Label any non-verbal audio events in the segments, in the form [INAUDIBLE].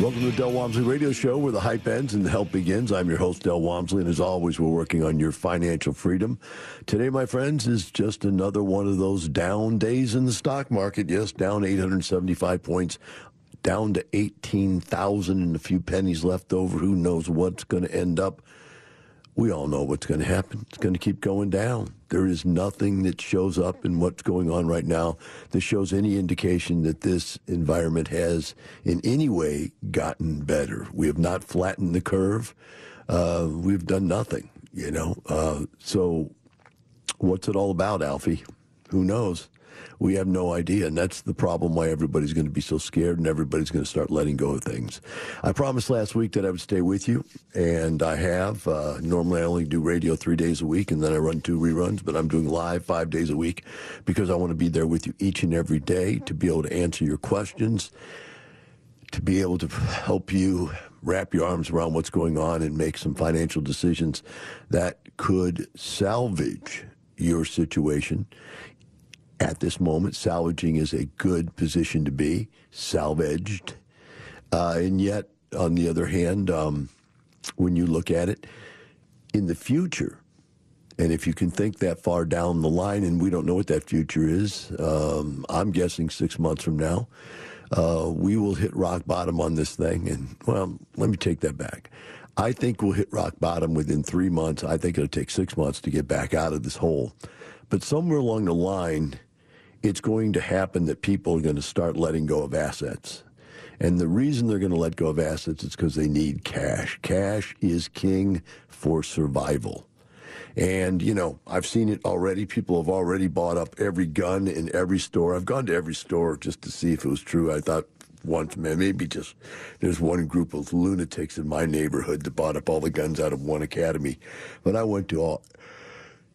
Welcome to the Del Walmsley Radio Show, where the hype ends and the help begins. I'm your host, Del Walmsley, and as always, we're working on your financial freedom. Today, my friends, is just another one of those down days in the stock market. Yes, down 875 points, down to 18,000 and a few pennies left over. Who knows what's going to end up? We all know what's going to happen. It's going to keep going down. There is nothing that shows up in what's going on right now that shows any indication that this environment has in any way gotten better. We have not flattened the curve. Uh, we've done nothing, you know. Uh, so, what's it all about, Alfie? Who knows? We have no idea, and that's the problem why everybody's going to be so scared and everybody's going to start letting go of things. I promised last week that I would stay with you, and I have. Uh, normally, I only do radio three days a week, and then I run two reruns, but I'm doing live five days a week because I want to be there with you each and every day to be able to answer your questions, to be able to help you wrap your arms around what's going on and make some financial decisions that could salvage your situation at this moment, salvaging is a good position to be, salvaged. Uh, and yet, on the other hand, um, when you look at it in the future, and if you can think that far down the line, and we don't know what that future is, um, I'm guessing six months from now, uh, we will hit rock bottom on this thing. And, well, let me take that back. I think we'll hit rock bottom within three months. I think it'll take six months to get back out of this hole. But somewhere along the line, it's going to happen that people are going to start letting go of assets. And the reason they're going to let go of assets is because they need cash. Cash is king for survival. And, you know, I've seen it already. People have already bought up every gun in every store. I've gone to every store just to see if it was true. I thought once, man, maybe just there's one group of lunatics in my neighborhood that bought up all the guns out of one academy. But I went to all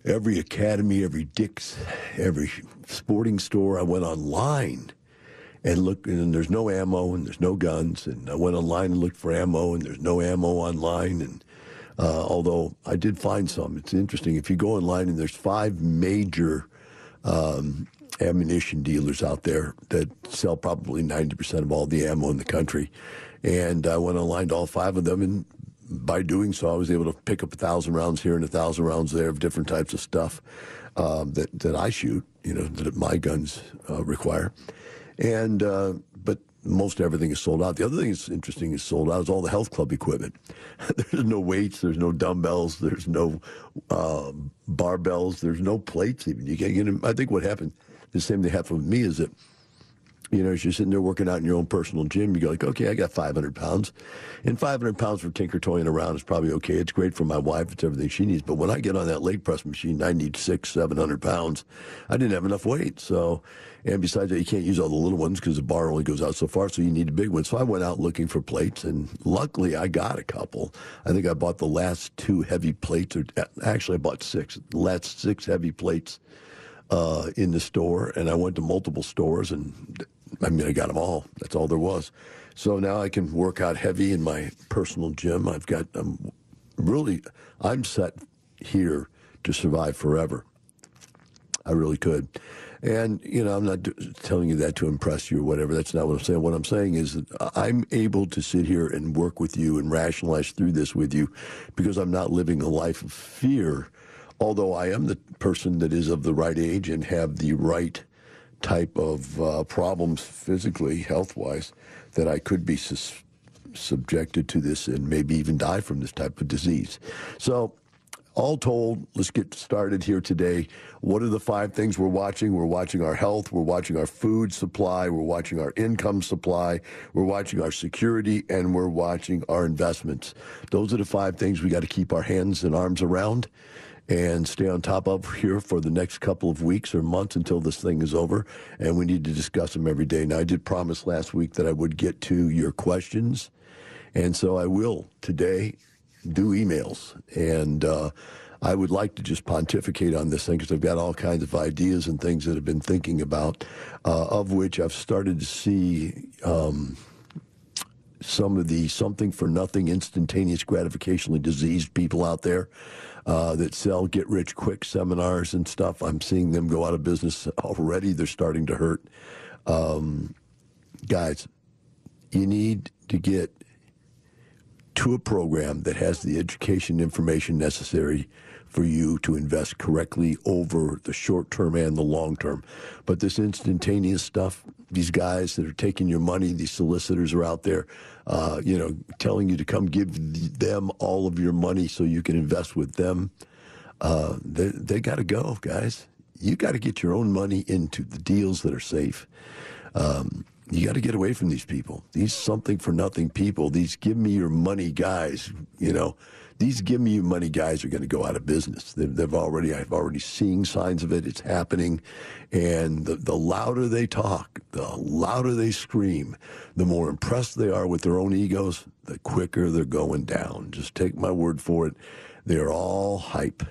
every academy, every Dick's, every sporting store. I went online and looked, and there's no ammo and there's no guns. And I went online and looked for ammo, and there's no ammo online. And uh, although I did find some, it's interesting. If you go online, and there's five major um, ammunition dealers out there that sell probably 90% of all the ammo in the country. And I went online to all five of them, and by doing so, I was able to pick up a thousand rounds here and a thousand rounds there of different types of stuff um, that that I shoot. You know that my guns uh, require, and uh, but most everything is sold out. The other thing that's interesting is sold out is all the health club equipment. [LAUGHS] there's no weights, there's no dumbbells, there's no uh, barbells, there's no plates even. You can't get them. I think what happened, the same thing happened with me is that You know, as you're sitting there working out in your own personal gym, you go like, okay, I got 500 pounds. And 500 pounds for tinker toying around is probably okay. It's great for my wife. It's everything she needs. But when I get on that leg press machine, I need six, 700 pounds. I didn't have enough weight. So, and besides that, you can't use all the little ones because the bar only goes out so far. So you need a big one. So I went out looking for plates and luckily I got a couple. I think I bought the last two heavy plates or actually I bought six, the last six heavy plates uh, in the store, and I went to multiple stores, and I mean, I got them all. That's all there was. So now I can work out heavy in my personal gym. I've got, I'm really, I'm set here to survive forever. I really could. And, you know, I'm not telling you that to impress you or whatever. That's not what I'm saying. What I'm saying is that I'm able to sit here and work with you and rationalize through this with you because I'm not living a life of fear although I am the person that is of the right age and have the right type of uh, problems physically, health wise, that I could be sus- subjected to this and maybe even die from this type of disease. So, all told, let's get started here today. What are the five things we're watching? We're watching our health, we're watching our food supply, we're watching our income supply, we're watching our security, and we're watching our investments. Those are the five things we got to keep our hands and arms around and stay on top of here for the next couple of weeks or months until this thing is over. And we need to discuss them every day. Now, I did promise last week that I would get to your questions. And so I will today do emails. And uh, I would like to just pontificate on this thing because I've got all kinds of ideas and things that I've been thinking about, uh, of which I've started to see. Um, some of the something for nothing instantaneous gratificationally diseased people out there uh, that sell get rich quick seminars and stuff. I'm seeing them go out of business already. They're starting to hurt. Um, guys, you need to get to a program that has the education information necessary for you to invest correctly over the short term and the long term. But this instantaneous stuff, these guys that are taking your money, these solicitors are out there, uh, you know, telling you to come give them all of your money so you can invest with them. Uh, they they got to go, guys. You got to get your own money into the deals that are safe. Um, you got to get away from these people. These something for nothing people. These give me your money guys. You know, these give me your money guys are going to go out of business. They've, they've, already, I've already seen signs of it. It's happening. And the, the louder they talk, the louder they scream, the more impressed they are with their own egos, the quicker they're going down. Just take my word for it. They're all hype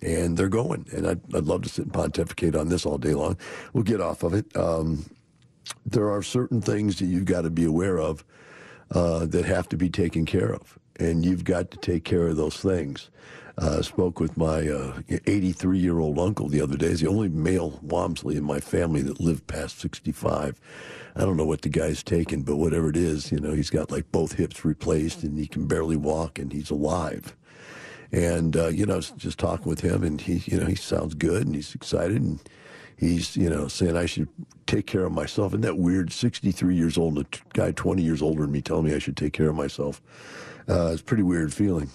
and they're going. And I'd, I'd love to sit and pontificate on this all day long. We'll get off of it. Um, there are certain things that you've got to be aware of uh, that have to be taken care of and you've got to take care of those things. Uh, spoke with my 83 uh, year old uncle the other day. He's the only male Walmsley in my family that lived past 65. I don't know what the guy's taken, but whatever it is, you know, he's got like both hips replaced and he can barely walk and he's alive. And, uh, you know, just talking with him and he, you know, he sounds good and he's excited and he's, you know, saying I should take care of myself. Isn't that weird? 63 years old, a guy 20 years older than me telling me I should take care of myself. Uh, it's a pretty weird feeling,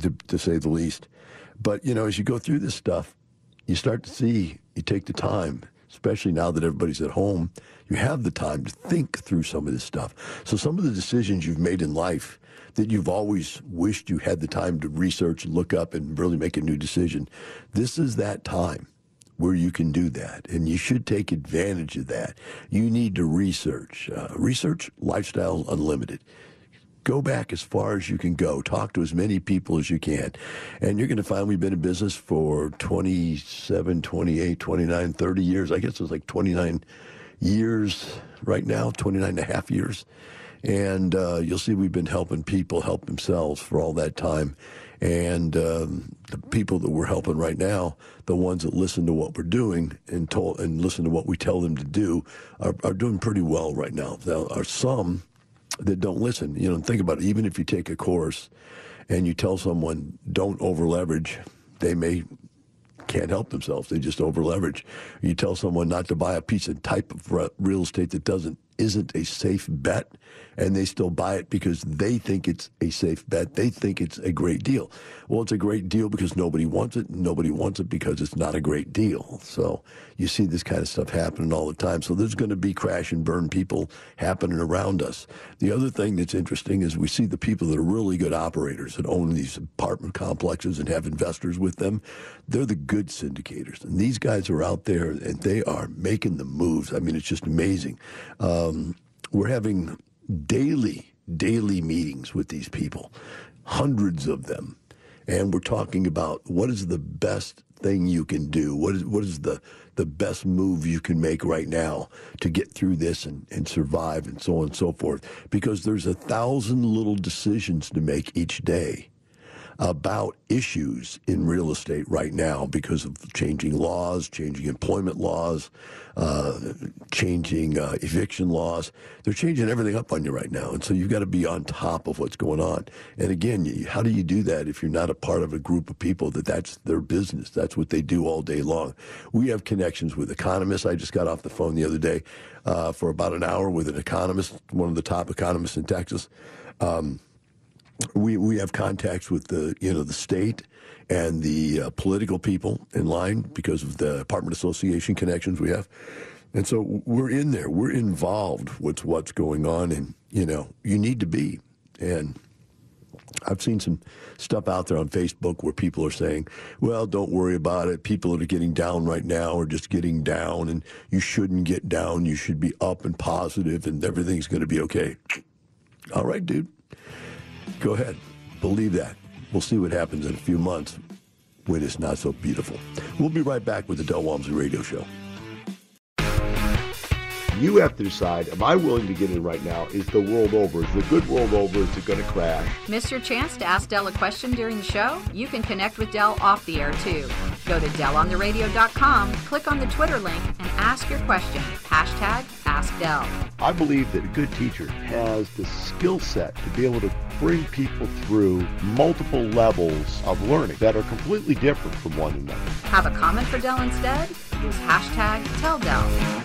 to, to say the least. But, you know, as you go through this stuff, you start to see, you take the time, especially now that everybody's at home, you have the time to think through some of this stuff. So some of the decisions you've made in life that you've always wished you had the time to research look up and really make a new decision, this is that time where you can do that. And you should take advantage of that. You need to research. Uh, research Lifestyle Unlimited go back as far as you can go. Talk to as many people as you can. And you're going to find we've been in business for 27, 28, 29, 30 years. I guess it's like 29 years right now, 29 and a half years. And uh, you'll see we've been helping people help themselves for all that time. And um, the people that we're helping right now, the ones that listen to what we're doing and told and listen to what we tell them to do, are, are doing pretty well right now. There are some that don't listen. You know, think about it. Even if you take a course and you tell someone don't over leverage, they may can't help themselves. They just over leverage. You tell someone not to buy a piece of type of real estate that doesn't isn't a safe bet and they still buy it because they think it's a safe bet. They think it's a great deal. Well, it's a great deal because nobody wants it. Nobody wants it because it's not a great deal. So you see this kind of stuff happening all the time. So there's going to be crash and burn people happening around us. The other thing that's interesting is we see the people that are really good operators that own these apartment complexes and have investors with them. They're the good syndicators. And these guys are out there and they are making the moves. I mean, it's just amazing. Uh, Um, we're having daily, daily meetings with these people, hundreds of them. And we're talking about what is the best thing you can do? What is what is the the best move you can make right now to get through this and, and survive and so on and so forth? Because there's a thousand little decisions to make each day about issues in real estate right now because of changing laws, changing employment laws, uh, changing uh, eviction laws. They're changing everything up on you right now. And so you've got to be on top of what's going on. And again, how do you do that if you're not a part of a group of people that that's their business? That's what they do all day long. We have connections with economists. I just got off the phone the other day uh, for about an hour with an economist, one of the top economists in Texas. Um, we we have contacts with the you know the state and the uh, political people in line because of the apartment association connections we have, and so we're in there. We're involved with what's going on, and you know you need to be. And I've seen some stuff out there on Facebook where people are saying, "Well, don't worry about it. People that are getting down right now are just getting down, and you shouldn't get down. You should be up and positive, and everything's going to be okay." All right, dude. Go ahead. Believe that. We'll see what happens in a few months when it's not so beautiful. We'll be right back with the Del Walmsley Radio Show. You have to decide, am I willing to get in right now? Is the world over? Is the good world over? Is it going to crash? Miss your chance to ask Del a question during the show? You can connect with Del off the air too. Go to DellOnTheRadio.com, click on the Twitter link, and ask your question. Hashtag AskDell. I believe that a good teacher has the skill set to be able to bring people through multiple levels of learning that are completely different from one another. Have a comment for Del instead? Use hashtag TellDell.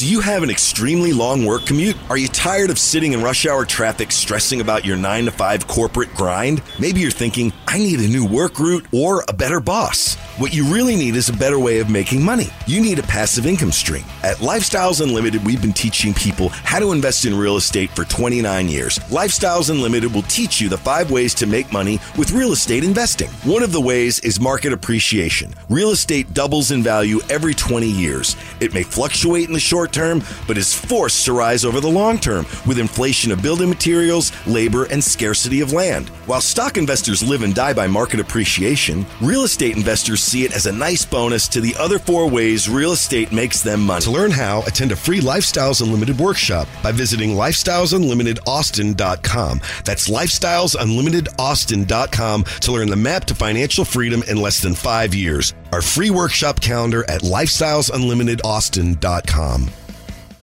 Do you have an extremely long work commute? Are you tired of sitting in rush hour traffic stressing about your 9 to 5 corporate grind? Maybe you're thinking, I need a new work route or a better boss. What you really need is a better way of making money. You need a passive income stream. At Lifestyles Unlimited, we've been teaching people how to invest in real estate for 29 years. Lifestyles Unlimited will teach you the five ways to make money with real estate investing. One of the ways is market appreciation. Real estate doubles in value every 20 years. It may fluctuate in the short term, but is forced to rise over the long term with inflation of building materials, labor, and scarcity of land. While stock investors live and die by market appreciation, real estate investors see it as a nice bonus to the other four ways real estate makes them money. To learn how, attend a free Lifestyles Unlimited workshop by visiting lifestylesunlimitedaustin.com. That's lifestylesunlimitedaustin.com to learn the map to financial freedom in less than five years. Our free workshop calendar at lifestylesunlimitedaustin.com.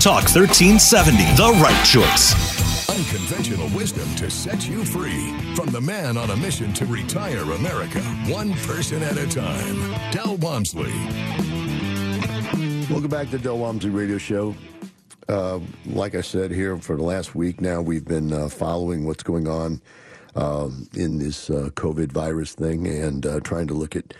Talk 1370, the right choice. Unconventional wisdom to set you free. From the man on a mission to retire America, one person at a time. Del Walmsley. Welcome back to the Del Walmsley Radio Show. Uh, like I said here for the last week now, we've been uh, following what's going on um, in this uh, COVID virus thing and uh, trying to look at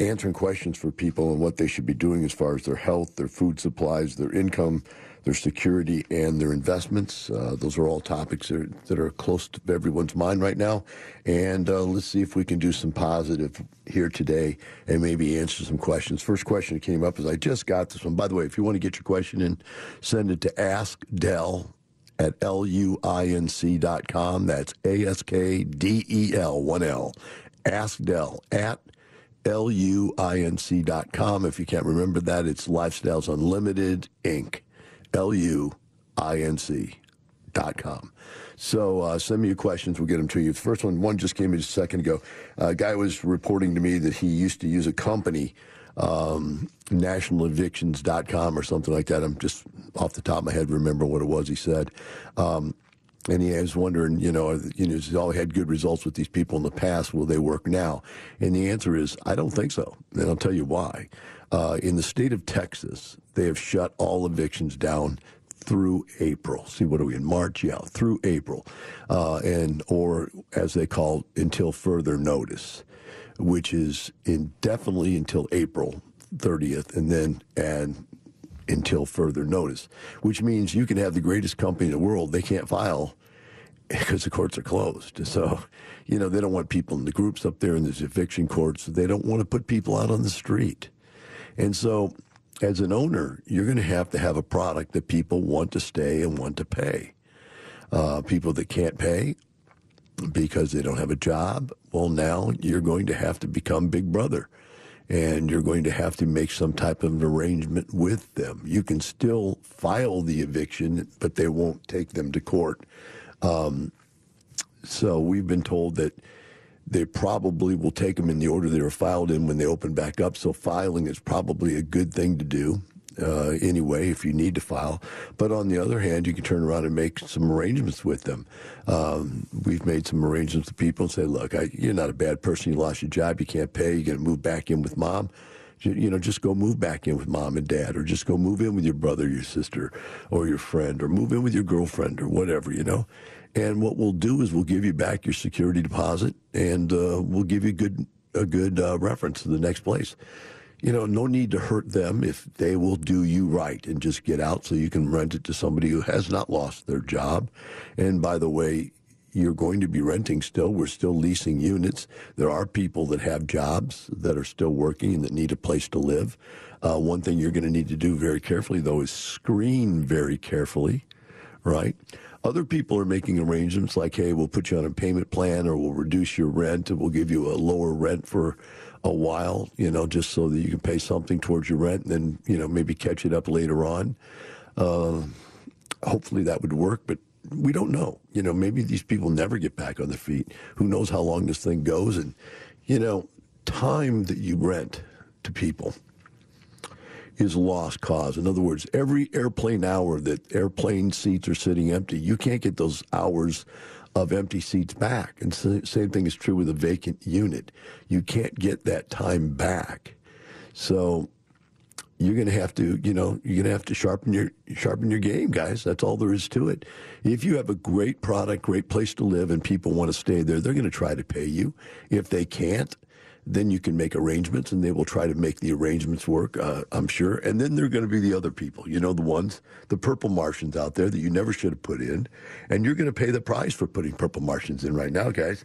answering questions for people and what they should be doing as far as their health, their food supplies, their income, their security, and their investments. Uh, those are all topics that are, that are, close to everyone's mind right now. And uh, let's see if we can do some positive here today and maybe answer some questions. First question that came up is I just got this one. By the way, if you want to get your question in, send it to Ask Del at luinc.com. That's A S K D E L, one L. Ask Del at luinc.com. If you can't remember that, it's Lifestyles Unlimited Inc. L-U-I-N-C.com. So uh, send me your questions. We'll get them to you. The first one, one just came in just a second ago. A guy was reporting to me that he used to use a company, um, nationalevictions.com or something like that. I'm just off the top of my head remember what it was he said. Um, and he was wondering, you know, you know, he's always had good results with these people in the past. Will they work now? And the answer is, I don't think so. And I'll tell you why. Uh, in the state of Texas, they have shut all evictions down through April. See, what are we in March? Yeah, through April, uh, and or as they call until further notice, which is indefinitely until April 30th, and then and until further notice, which means you can have the greatest company in the world. They can't file [LAUGHS] because the courts are closed. So, you know, they don't want people in the groups up there in these eviction courts. They don't want to put people out on the street. And so, as an owner, you're going to have to have a product that people want to stay and want to pay. Uh, people that can't pay because they don't have a job, well, now you're going to have to become Big Brother and you're going to have to make some type of an arrangement with them. You can still file the eviction, but they won't take them to court. Um, so we've been told that they probably will take them in the order they were filed in when they open back up. So filing is probably a good thing to do. Uh, anyway, if you need to file. But on the other hand, you can turn around and make some arrangements with them. Um, we've made some arrangements with people and say, look, I, you're not a bad person. You lost your job. You can't pay. You're going to move back in with mom. You know, just go move back in with mom and dad, or just go move in with your brother, your sister, or your friend, or move in with your girlfriend, or whatever, you know. And what we'll do is we'll give you back your security deposit, and uh, we'll give you good a good uh, reference to the next place you know, no need to hurt them if they will do you right and just get out so you can rent it to somebody who has not lost their job. And by the way, you're going to be renting still. We're still leasing units. There are people that have jobs that are still working and that need a place to live. Uh, one thing you're going to need to do very carefully, though, is screen very carefully, right? Other people are making arrangements like, hey, we'll put you on a payment plan or we'll reduce your rent and we'll give you a lower rent for a while, you know, just so that you can pay something towards your rent and then, you know, maybe catch it up later on. Uh, hopefully that would work, but we don't know. You know, maybe these people never get back on their feet. Who knows how long this thing goes? And, you know, time that you rent to people is lost cause. In other words, every airplane hour that airplane seats are sitting empty, you can't get those hours of empty seats back. And so, same thing is true with a vacant unit. You can't get that time back. So you're going to have to, you know, you're going to have to sharpen your sharpen your game, guys. That's all there is to it. If you have a great product, great place to live, and people want to stay there, they're going to try to pay you. If they can't, then you can make arrangements and they will try to make the arrangements work, uh, I'm sure. And then there are going to be the other people, you know, the ones, the purple Martians out there that you never should have put in. And you're going to pay the price for putting purple Martians in right now, guys.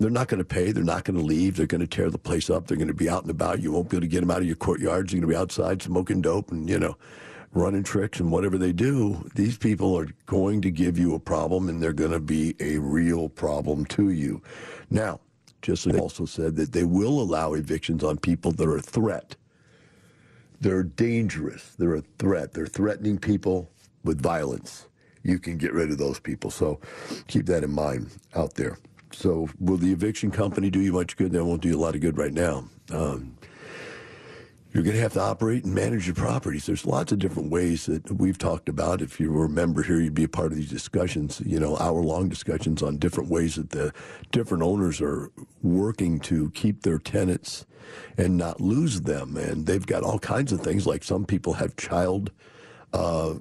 They're not going to pay. They're not going to leave. They're going to tear the place up. They're going to be out and about. You won't be able to get them out of your courtyards. You're going to be outside smoking dope and, you know, running tricks and whatever they do. These people are going to give you a problem and they're going to be a real problem to you. Now, just also said that they will allow evictions on people that are a threat. They're dangerous. They're a threat. They're threatening people with violence. You can get rid of those people. So keep that in mind out there. So will the eviction company do you much good? They won't do you a lot of good right now. Um, you're going to have to operate and manage your properties. There's lots of different ways that we've talked about. If you were a member here, you'd be a part of these discussions, you know, hour long discussions on different ways that the different owners are working to keep their tenants and not lose them. And they've got all kinds of things, like some people have child. Uh,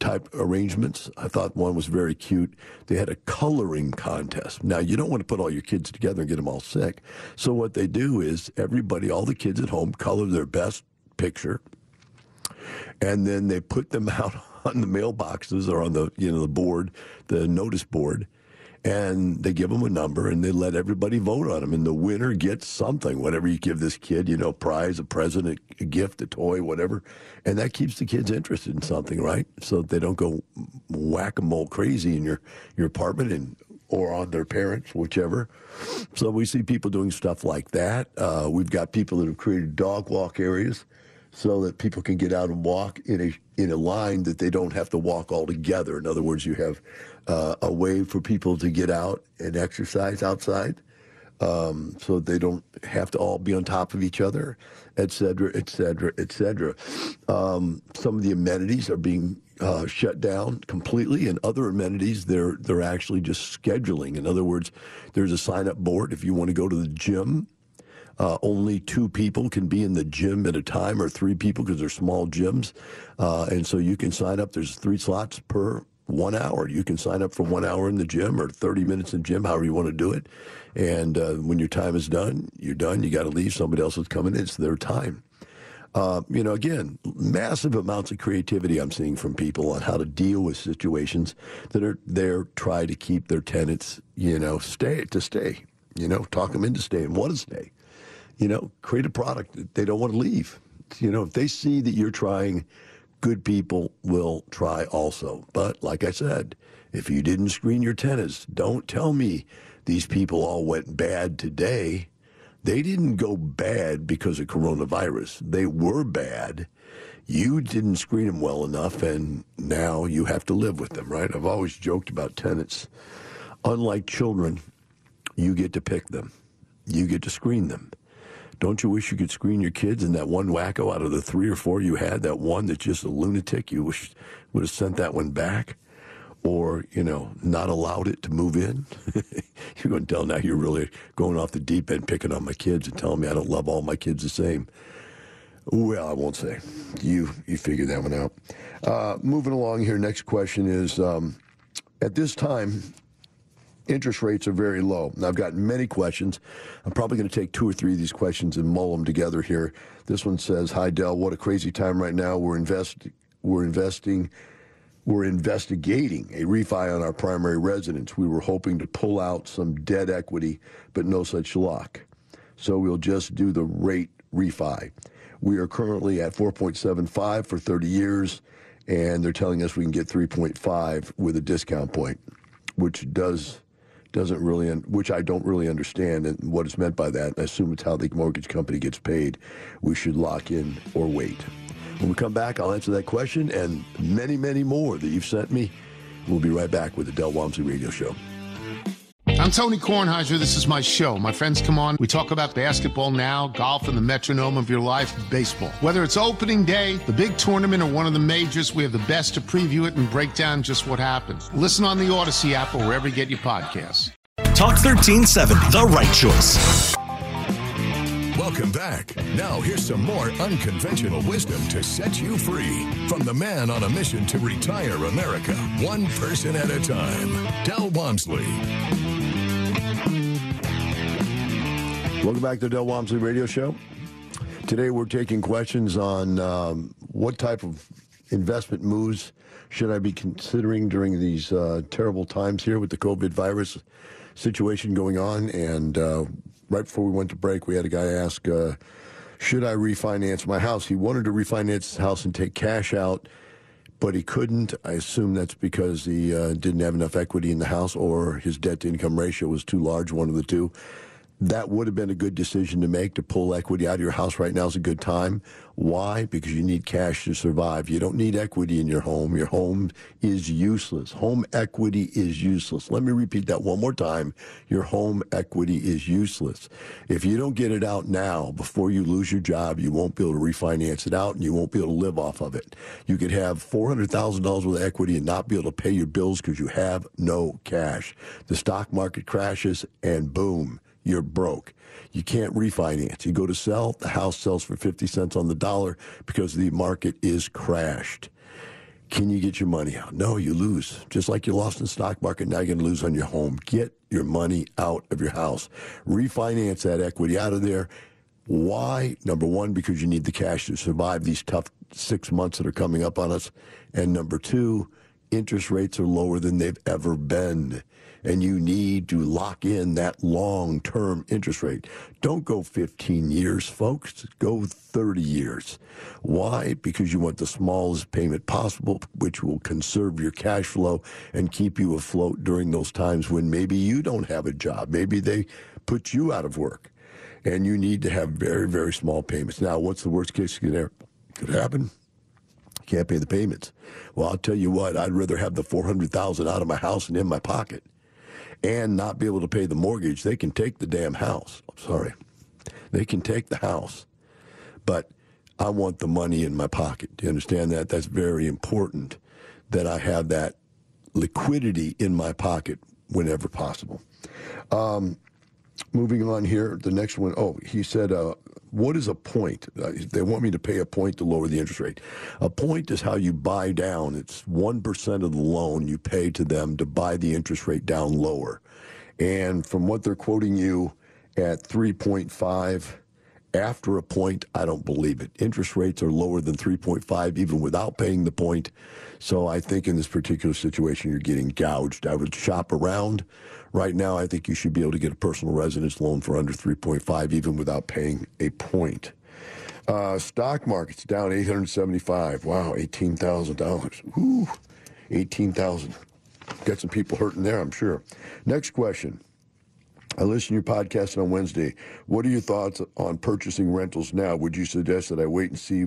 type arrangements. I thought one was very cute. They had a coloring contest. Now, you don't want to put all your kids together and get them all sick. So, what they do is everybody, all the kids at home, color their best picture, and then they put them [LAUGHS] out on the mailboxes or on the you know the board, the notice board, and they give them a number and they let everybody vote on them and the winner gets something. Whatever you give this kid you know prize a present a gift a toy whatever and that keeps the kids interested in something right? So they don't go whack-a-mole crazy in your your apartment and or on their parents whichever. So we see people doing stuff like that. Uh, we've got people that have created dog walk areas so that people can get out and walk in a in a line that they don't have to walk all together. In other words, you have uh, a way for people to get out and exercise outside, um, so they don't have to all be on top of each other, et cetera, et cetera, et cetera. Um, some of the amenities are being uh, shut down completely, and other amenities they're they're actually just scheduling. In other words, there's a sign up board if you want to go to the gym uh, only two people can be in the gym at a time, or three people because they're small gyms. Uh, and so you can sign up. There's three slots per one hour. You can sign up for one hour in the gym or 30 minutes in the gym, however you want to do it. And uh, when your time is done, you're done. You got to leave. Somebody else is coming in. It's their time. Uh, you know, again, massive amounts of creativity I'm seeing from people on how to deal with situations that are there, try to keep their tenants, you know, stay to stay. You know, talk them into staying, want to stay you know, create a product that they don't want to leave. You know, if they see that you're trying, good people will try also. But like I said, if you didn't screen your tenants, don't tell me these people all went bad today. They didn't go bad because of coronavirus. They were bad. You didn't screen them well enough, and now you have to live with them, right? I've always joked about tenants. Unlike children, you get to pick them, you get to screen them. Don't you wish you could screen your kids and that one wacko out of the three or four you had, that one that's just a lunatic, you wish would have sent that one back? Or, you know, not allowed it to move in? [LAUGHS] you're going to tell now you're really going off the deep end picking on my kids and telling me I don't love all my kids the same. Well, I won't say. You you figure that one out. Uh, moving along here, next question is um, at this time, interest rates are very low. Now, I've gotten many questions. I'm probably going to take two or three of these questions and mull them together here. This one says, "Hi Del, what a crazy time right now. We're invest we're investing we're investigating a refi on our primary residence. We were hoping to pull out some debt equity, but no such luck. So we'll just do the rate refi. We are currently at 4.75 for 30 years, and they're telling us we can get 3.5 with a discount point, which does doesn't really, which I don't really understand and what is meant by that. I assume it's how the mortgage company gets paid. We should lock in or wait. When we come back, I'll answer that question and many, many more that you've sent me. We'll be right back with the Del Walmsley Radio Show. I'm Tony Kornheiser. This is my show. My friends come on. We talk about basketball now, golf, and the metronome of your life, baseball. Whether it's opening day, the big tournament, or one of the majors, we have the best to preview it and break down just what happens. Listen on the Audacy app or wherever you get your podcasts. Talk 1370, the right choice. Welcome back. Now, here's some more unconventional wisdom to set you free from the man on a mission to retire America, one person at a time, Del Walmsley. Welcome back to the Del Walmsley Radio Show. Today we're taking questions on um, what type of investment moves should I be considering during these uh, terrible times here with the COVID virus situation going on. And uh, right before we went to break, we had a guy ask, uh, should I refinance my house? He wanted to refinance his house and take cash out, but he couldn't. I assume that's because he uh, didn't have enough equity in the house or his debt to income ratio was too large, one of the two. That would have been a good decision to make to pull equity out of your house right now is a good time. Why? Because you need cash to survive. You don't need equity in your home. Your home is useless. Home equity is useless. Let me repeat that one more time. Your home equity is useless. If you don't get it out now before you lose your job, you won't be able to refinance it out and you won't be able to live off of it. You could have $400,000 worth of equity and not be able to pay your bills because you have no cash. The stock market crashes and boom you're broke. You can't refinance. You go to sell, the house sells for 50 cents on the dollar because the market is crashed. Can you get your money out? No, you lose. Just like you lost in the stock market, now you're going to lose on your home. Get your money out of your house. Refinance that equity out of there. Why? Number one, because you need the cash to survive these tough six months that are coming up on us. And number two, interest rates are lower than they've ever been and you need to lock in that long term interest rate. Don't go 15 years, folks. Go 30 years. Why? Because you want the smallest payment possible, which will conserve your cash flow and keep you afloat during those times when maybe you don't have a job. Maybe they put you out of work and you need to have very, very small payments. Now, what's the worst case scenario? Could happen can't pay the payments. Well, I'll tell you what, I'd rather have the 400,000 out of my house and in my pocket and not be able to pay the mortgage, they can take the damn house. I'm sorry. They can take the house. But I want the money in my pocket. Do you understand that? That's very important that I have that liquidity in my pocket whenever possible. Um, moving on here, the next one. Oh, he said, uh, what is a point? Uh, they want me to pay a point to lower the interest rate. A point is how you buy down. It's 1% of the loan you pay to them to buy the interest rate down lower. And from what they're quoting you at 3.5 after a point, I don't believe it. Interest rates are lower than 3.5 even without paying the point. So I think in this particular situation, you're getting gouged. I would shop around. Right now, I think you should be able to get a personal residence loan for under 3.5 even without paying a point. Uh, stock market's down 875. Wow, $18,000. Ooh, 18,000. Got some people hurting there, I'm sure. Next question. I listened to your podcast on Wednesday. What are your thoughts on purchasing rentals now? Would you suggest that I wait and see?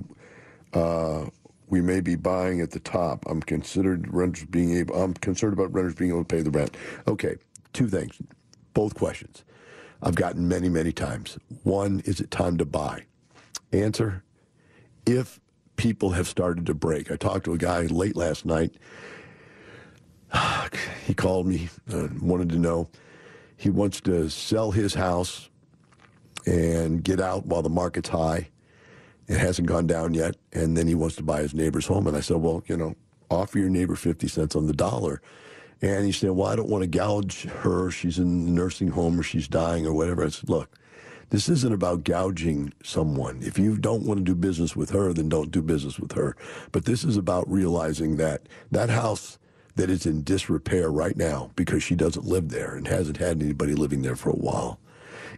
Uh, we may be buying at the top. I'm considered renters being able. I'm concerned about renters being able to pay the rent. Okay, two things, both questions. I've gotten many, many times. One, is it time to buy? Answer: If people have started to break. I talked to a guy late last night. [SIGHS] He called me, uh, wanted to know he wants to sell his house and get out while the market's high. It hasn't gone down yet. And then he wants to buy his neighbor's home. And I said, well, you know, offer your neighbor 50 cents on the dollar. And he said, well, I don't want to gouge her. She's in the nursing home or she's dying or whatever. I said, look, this isn't about gouging someone. If you don't want to do business with her, then don't do business with her. But this is about realizing that that house that is in disrepair right now because she doesn't live there and hasn't had anybody living there for a while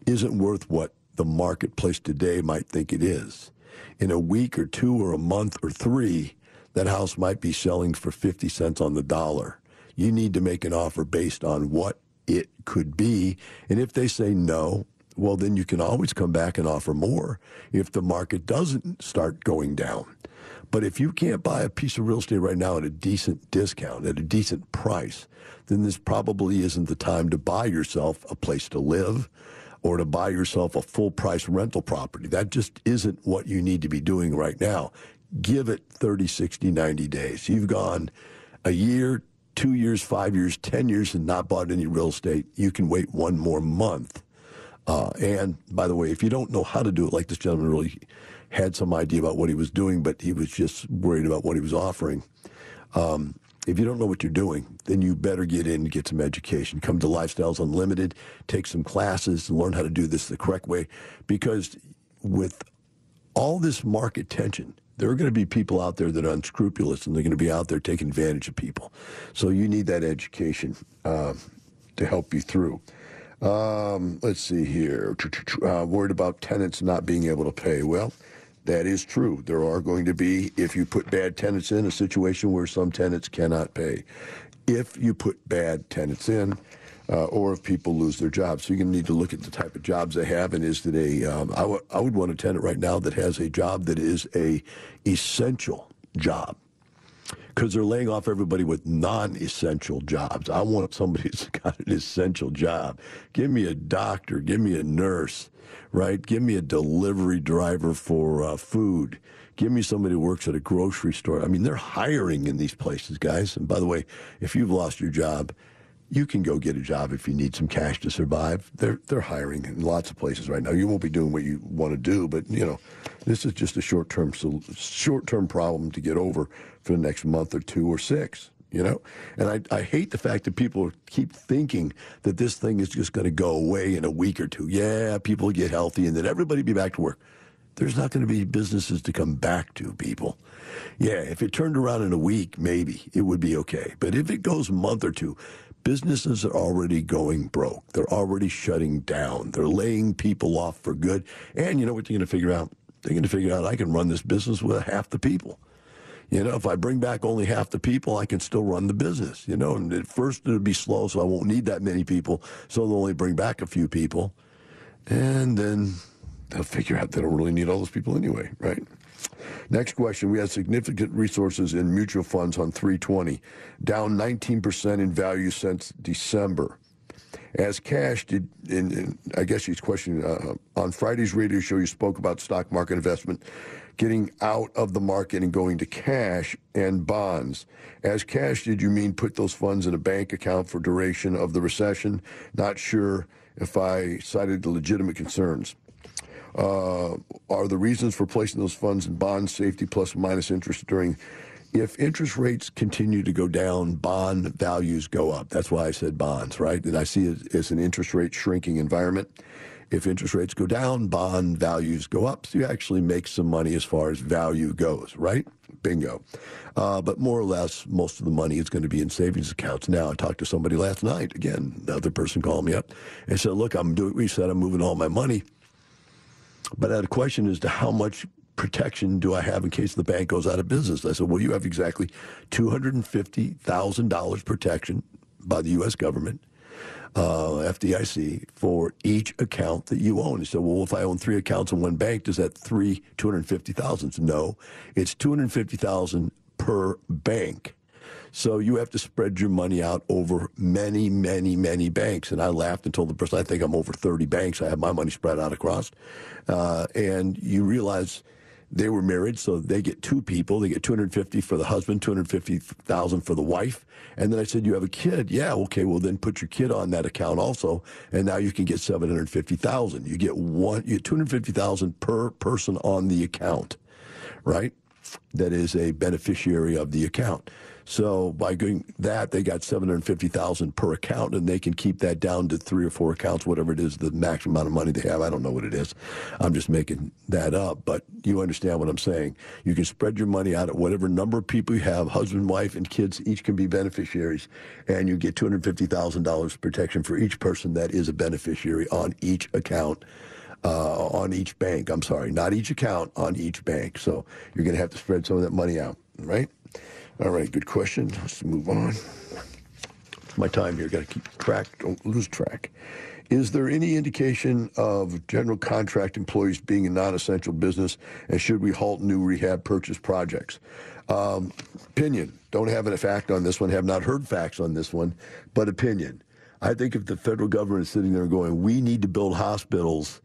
isn't worth what the marketplace today might think it is. In a week or two or a month or three, that house might be selling for 50 cents on the dollar. You need to make an offer based on what it could be. And if they say no, well, then you can always come back and offer more if the market doesn't start going down. But if you can't buy a piece of real estate right now at a decent discount, at a decent price, then this probably isn't the time to buy yourself a place to live or to buy yourself a full price rental property. That just isn't what you need to be doing right now. Give it 30, 60, 90 days. You've gone a year, two years, five years, 10 years and not bought any real estate. You can wait one more month. Uh, and by the way, if you don't know how to do it like this gentleman really had some idea about what he was doing, but he was just worried about what he was offering. Um, if you don't know what you're doing, then you better get in and get some education. Come to Lifestyles Unlimited, take some classes, and learn how to do this the correct way. Because with all this market tension, there are going to be people out there that are unscrupulous and they're going to be out there taking advantage of people. So you need that education uh, to help you through. Um, let's see here. Uh, worried about tenants not being able to pay. Well, that is true. There are going to be, if you put bad tenants in, a situation where some tenants cannot pay. If you put bad tenants in, uh, or if people lose their jobs. So you're going to need to look at the type of jobs they have, and is it a? Um, I, w- I would want a tenant right now that has a job that is a essential job because they're laying off everybody with non-essential jobs. I want somebody [LAUGHS] who's got an essential job. Give me a doctor. Give me a nurse. Right? Give me a delivery driver for uh, food. Give me somebody who works at a grocery store. I mean, they're hiring in these places, guys. And by the way, if you've lost your job, you can go get a job if you need some cash to survive. They're they're hiring in lots of places right now. You won't be doing what you want to do, but you know, this is just a short term short term problem to get over for the next month or two or six. You know, and I, I hate the fact that people keep thinking that this thing is just going to go away in a week or two. Yeah, people get healthy and then everybody be back to work there's not going to be businesses to come back to, people. Yeah, if it turned around in a week, maybe it would be okay. But if it goes a month or two, businesses are already going broke. They're already shutting down. They're laying people off for good. And you know what they're going to figure out? They're going to figure out I can run this business with half the people. You know, if I bring back only half the people, I can still run the business. You know, and at first it'll be slow, so I won't need that many people. So they'll only bring back a few people. And then they'll figure out they don't really need all those people anyway, right? Next question. We had significant resources in mutual funds on 320, down 19% in value since December. As cash did, I guess he's questioning, uh, on Friday's radio show, you spoke about stock market investment getting out of the market and going to cash and bonds. As cash, did you mean put those funds in a bank account for duration of the recession? Not sure if I cited the legitimate concerns uh, are the reasons for placing those funds in bonds, safety plus minus interest during. If interest rates continue to go down, bond values go up. That's why I said bonds, right? And I see it as an interest rate shrinking environment. If interest rates go down, bond values go up. So you actually make some money as far as value goes, right? Bingo. Uh, but more or less, most of the money is going to be in savings accounts. Now, I talked to somebody last night. Again, another person called me up and said, "Look, I'm doing." We said I'm moving all my money but a question as to how much protection do I have in case the bank goes out of business? I said, well, you have exactly $250,000 protection by the U.S. government, uh, FDIC, for each account that you own. He said, well, if I own three accounts in one bank, does that three 250,000? No, it's 250,000 per bank. So you have to spread your money out over many, many, many banks. And I laughed and told the person, I think I'm over 30 banks. I have my money spread out across. Uh, and you realize they were married, so they get two people. They get 250 for the husband, 250,000 for the wife. And then I said, "You have a kid? Yeah, okay. Well, then put your kid on that account also, and now you can get 750,000. You get one, you get 250,000 per person on the account, right? That is a beneficiary of the account. So by doing that, they got 750,000 per account and they can keep that down to three or four accounts, whatever it is, the maximum amount of money they have. I don't know what it is. I'm just making that up, but you understand what I'm saying. You can spread your money out at whatever number of people you have, husband, wife, and kids, each can be beneficiaries, and you get $250,000 protection for each person that is a beneficiary on each account. Uh, on each bank. I'm sorry, not each account, on each bank. So you're going to have to spread some of that money out, right? All right, good question. Let's move on. My time here, got to keep track, don't lose track. Is there any indication of general contract employees being a non essential business, and should we halt new rehab purchase projects? Um, opinion. Don't have a fact on this one, have not heard facts on this one, but opinion. I think if the federal government is sitting there going, we need to build hospitals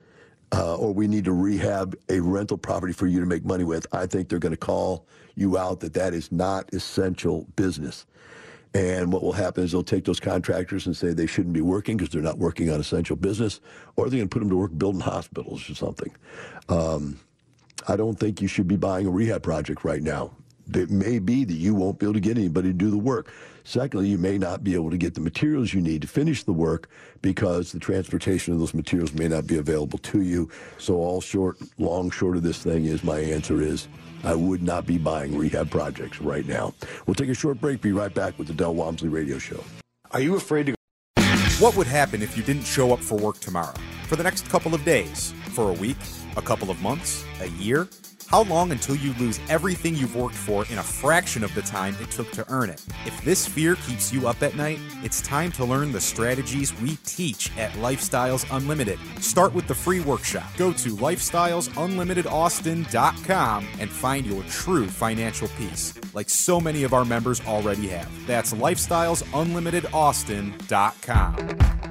uh, or we need to rehab a rental property for you to make money with, I think they're going to call you out that that is not essential business. And what will happen is they'll take those contractors and say they shouldn't be working because they're not working on essential business, or they're going to put them to work building hospitals or something. Um, I don't think you should be buying a rehab project right now. It may be that you won't be able to get anybody to do the work. Secondly, you may not be able to get the materials you need to finish the work because the transportation of those materials may not be available to you. So, all short, long, short of this thing is my answer is I would not be buying rehab projects right now. We'll take a short break. Be right back with the Del Walmsley Radio Show. Are you afraid to? What would happen if you didn't show up for work tomorrow? For the next couple of days? For a week? A couple of months? A year? How long until you lose everything you've worked for in a fraction of the time it took to earn it? If this fear keeps you up at night, it's time to learn the strategies we teach at Lifestyles Unlimited. Start with the free workshop. Go to lifestylesunlimitedaustin.com and find your true financial peace, like so many of our members already have. That's lifestylesunlimitedaustin.com.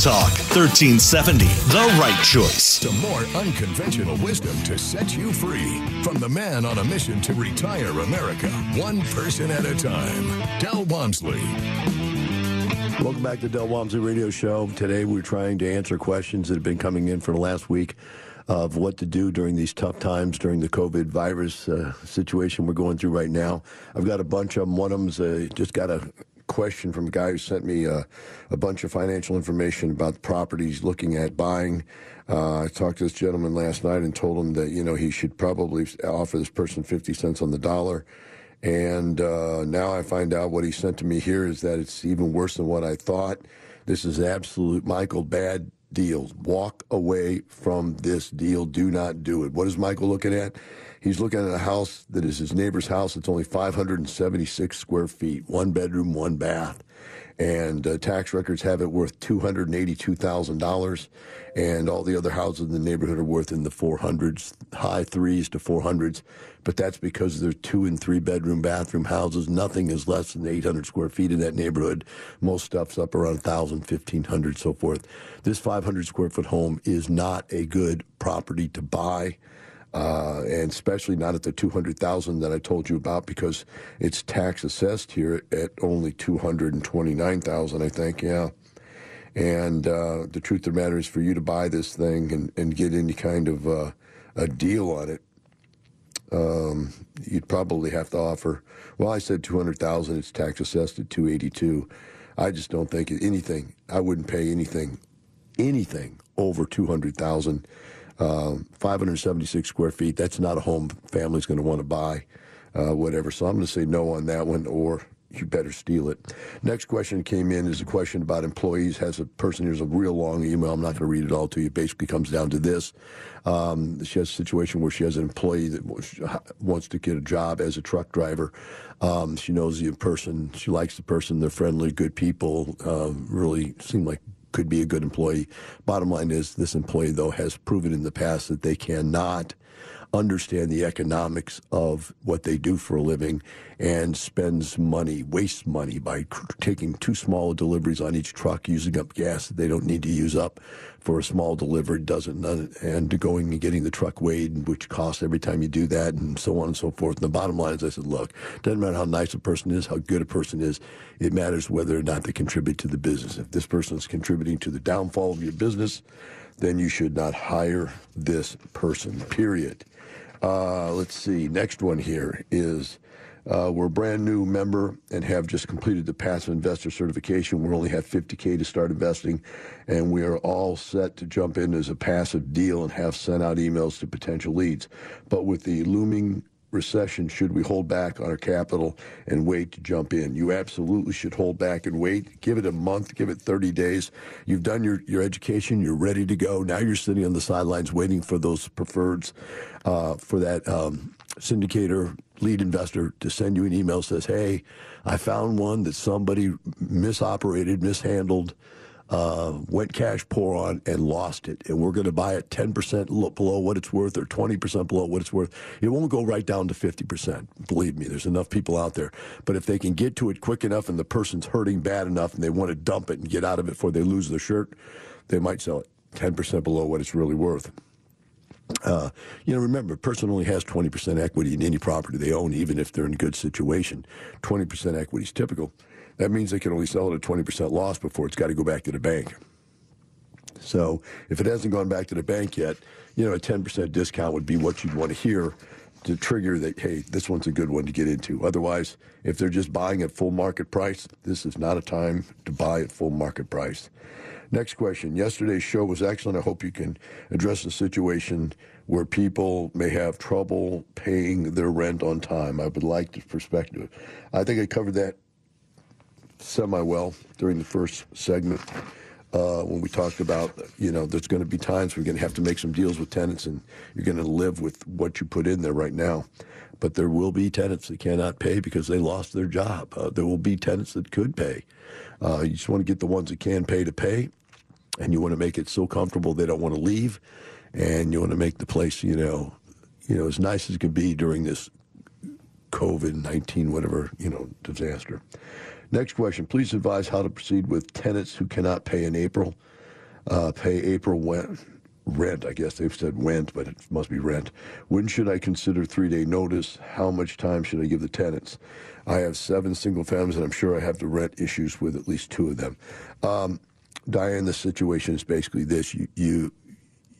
Talk 1370, the right choice. To more unconventional wisdom to set you free. From the man on a mission to retire America, one person at a time. Del Walmsley. Welcome back to Del Walmsley Radio Show. Today we're trying to answer questions that have been coming in for the last week of what to do during these tough times during the COVID virus uh, situation we're going through right now. I've got a bunch of them. One of them's uh, just got a question from a guy who sent me uh, a bunch of financial information about the properties looking at buying. Uh, I talked to this gentleman last night and told him that you know he should probably offer this person fifty cents on the dollar. And uh, now I find out what he sent to me here is that it's even worse than what I thought. This is absolute Michael bad deal. Walk away from this deal. Do not do it. What is Michael looking at? He's looking at a house that is his neighbor's house. It's only 576 square feet, one bedroom, one bath. And uh, tax records have it worth $282,000. And all the other houses in the neighborhood are worth in the 400s, high threes to 400s. But that's because they're two and three bedroom bathroom houses. Nothing is less than 800 square feet in that neighborhood. Most stuff's up around 1,000, 1,500, so forth. This 500 square foot home is not a good property to buy uh, and especially not at the 200,000 that I told you about because it's tax assessed here at only 229,000, I think, yeah. And uh, the truth of the matter is for you to buy this thing and, and get any kind of uh, a deal on it, um, you'd probably have to offer, well, I said 200,000, it's tax assessed at 282. I just don't think anything, I wouldn't pay anything, anything over 200,000 um, 576 square feet. That's not a home family's going to want to buy, uh, whatever. So I'm going to say no on that one, or you better steal it. Next question came in is a question about employees. Has a person here's a real long email. I'm not going to read it all to you. It basically comes down to this: um, she has a situation where she has an employee that wants to get a job as a truck driver. Um, she knows the person. She likes the person. They're friendly, good people. Uh, really seem like could be a good employee. Bottom line is, this employee, though, has proven in the past that they cannot understand the economics of what they do for a living and spends money, wastes money by taking too small deliveries on each truck, using up gas that they don't need to use up for a small delivery, doesn't, and going and getting the truck weighed, which costs every time you do that, and so on and so forth. And the bottom line is, I said, look, it doesn't matter how nice a person is, how good a person is, it matters whether or not they contribute to the business. If this person is contributing to the downfall of your business, then you should not hire this person, period. Uh, let's see. Next one here is uh, we're a brand new member and have just completed the passive investor certification. We only have 50K to start investing, and we are all set to jump in as a passive deal and have sent out emails to potential leads. But with the looming recession should we hold back on our capital and wait to jump in? You absolutely should hold back and wait. Give it a month, give it 30 days. You've done your, your education, you're ready to go. Now you're sitting on the sidelines waiting for those preferreds, uh, for that um, syndicator lead investor to send you an email says, hey, I found one that somebody misoperated, mishandled uh, went cash poor on and lost it. And we're going to buy it 10% below what it's worth or 20% below what it's worth. It won't go right down to 50%. Believe me, there's enough people out there. But if they can get to it quick enough and the person's hurting bad enough and they want to dump it and get out of it before they lose their shirt, they might sell it 10% below what it's really worth. Uh, you know, remember, a person only has 20% equity in any property they own, even if they're in a good situation. 20% equity is typical. That means they can only sell it at 20% loss before it's got to go back to the bank. So if it hasn't gone back to the bank yet, you know, a 10% discount would be what you'd want to hear. to trigger that, hey, this one's a good one to get into. Otherwise, if they're just buying at full market price, this is not a time to buy at full market price. Next question. Yesterday's show was excellent. I hope you can address the situation where people may have trouble paying their rent on time. I would like the perspective. I think I covered that semi well during the first segment uh, when we talked about, you know, there's going to be times we're going to have to make some deals with tenants and you're going to live with what you put in there right now. But there will be tenants that cannot pay because they lost their job. Uh, there will be tenants that could pay. Uh, you just want to get the ones that can pay to pay and you want to make it so comfortable they don't want to leave, and you want to make the place, you know, you know, as nice as it can be during this COVID nineteen whatever you know disaster. Next question: Please advise how to proceed with tenants who cannot pay in April. Uh, pay April rent. Rent, I guess they've said rent, but it must be rent. When should I consider three-day notice? How much time should I give the tenants? I have seven single families, and I'm sure I have the rent issues with at least two of them. Um, Diane, the situation is basically this: you you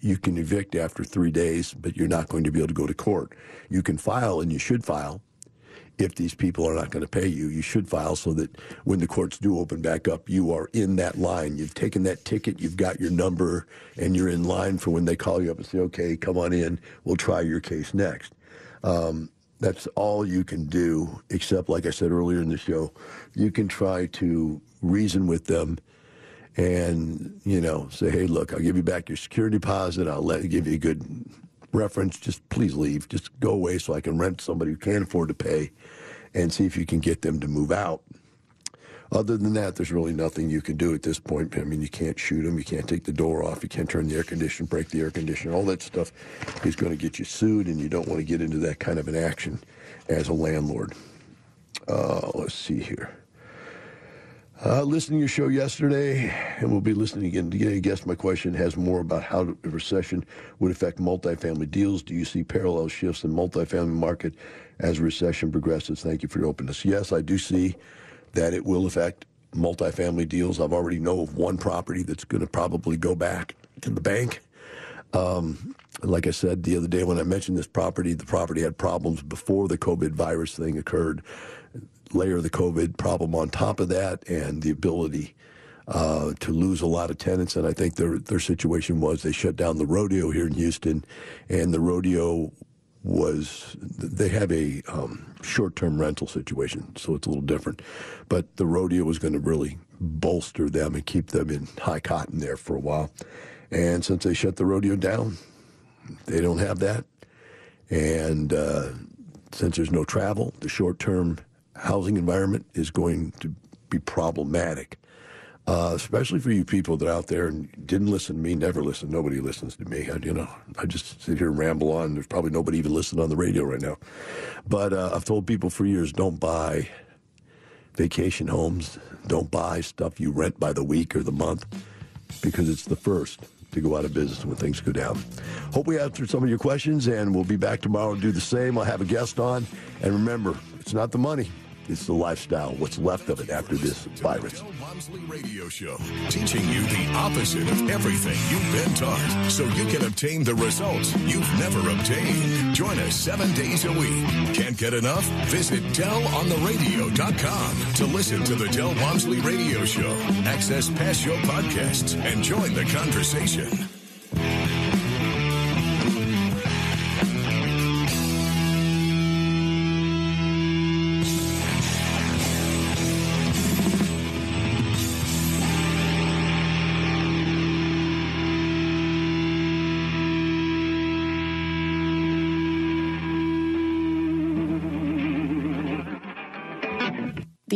you can evict after three days, but you're not going to be able to go to court. You can file, and you should file. If these people are not going to pay you, you should file so that when the courts do open back up, you are in that line. You've taken that ticket, you've got your number, and you're in line for when they call you up and say, okay, come on in, we'll try your case next. Um, that's all you can do, except, like I said earlier in the show, you can try to reason with them and you know say, hey, look, I'll give you back your security deposit. I'll let give you a good reference. Just please leave. Just go away so I can rent somebody who can't afford to pay, and see if you can get them to move out. Other than that, there's really nothing you can do at this point. I mean, you can't shoot them, you can't take the door off, you can't turn the air conditioner, break the air conditioner. All that stuff is going to get you sued, and you don't want to get into that kind of an action as a landlord. Uh, let's see here. Uh, listening to your show yesterday, and we'll be listening again today. I guess my question has more about how a recession would affect multifamily deals. Do you see parallel shifts in multifamily market as recession progresses? Thank you for your openness. Yes, I do see that it will affect multifamily deals. I've already know of one property that's going to probably go back to the bank. Um, like I said the other day when I mentioned this property, the property had problems before the COVID virus thing occurred layer the COVID problem on top of that and the ability uh, to lose a lot of tenants. And I think their their situation was they shut down the rodeo here in Houston, and the rodeo was they have a um, short term rental situation, so it's a little different. But the rodeo was going to really bolster them and keep them in high cotton there for a while. And since they shut the rodeo down, they don't have that. And uh, since there's no travel, the short term housing environment is going to be problematic, uh, especially for you people that are out there and didn't listen to me, never listen. Nobody listens to me. I, you know, I just sit here and ramble on. There's probably nobody even listening on the radio right now. But uh, I've told people for years, don't buy vacation homes. Don't buy stuff you rent by the week or the month because it's the first to go out of business when things go down. Hope we answered some of your questions, and we'll be back tomorrow and do the same. I'll have a guest on. And remember, it's not the money, it's the lifestyle, what's left of it after this virus. Walmsley Radio Show, teaching you the opposite of everything you've been taught so you can obtain the results you've never obtained. Join us seven days a week. Can't get enough? Visit DelOnTheRadio.com to listen to the Del Walmsley Radio Show, access past show podcasts, and join the conversation.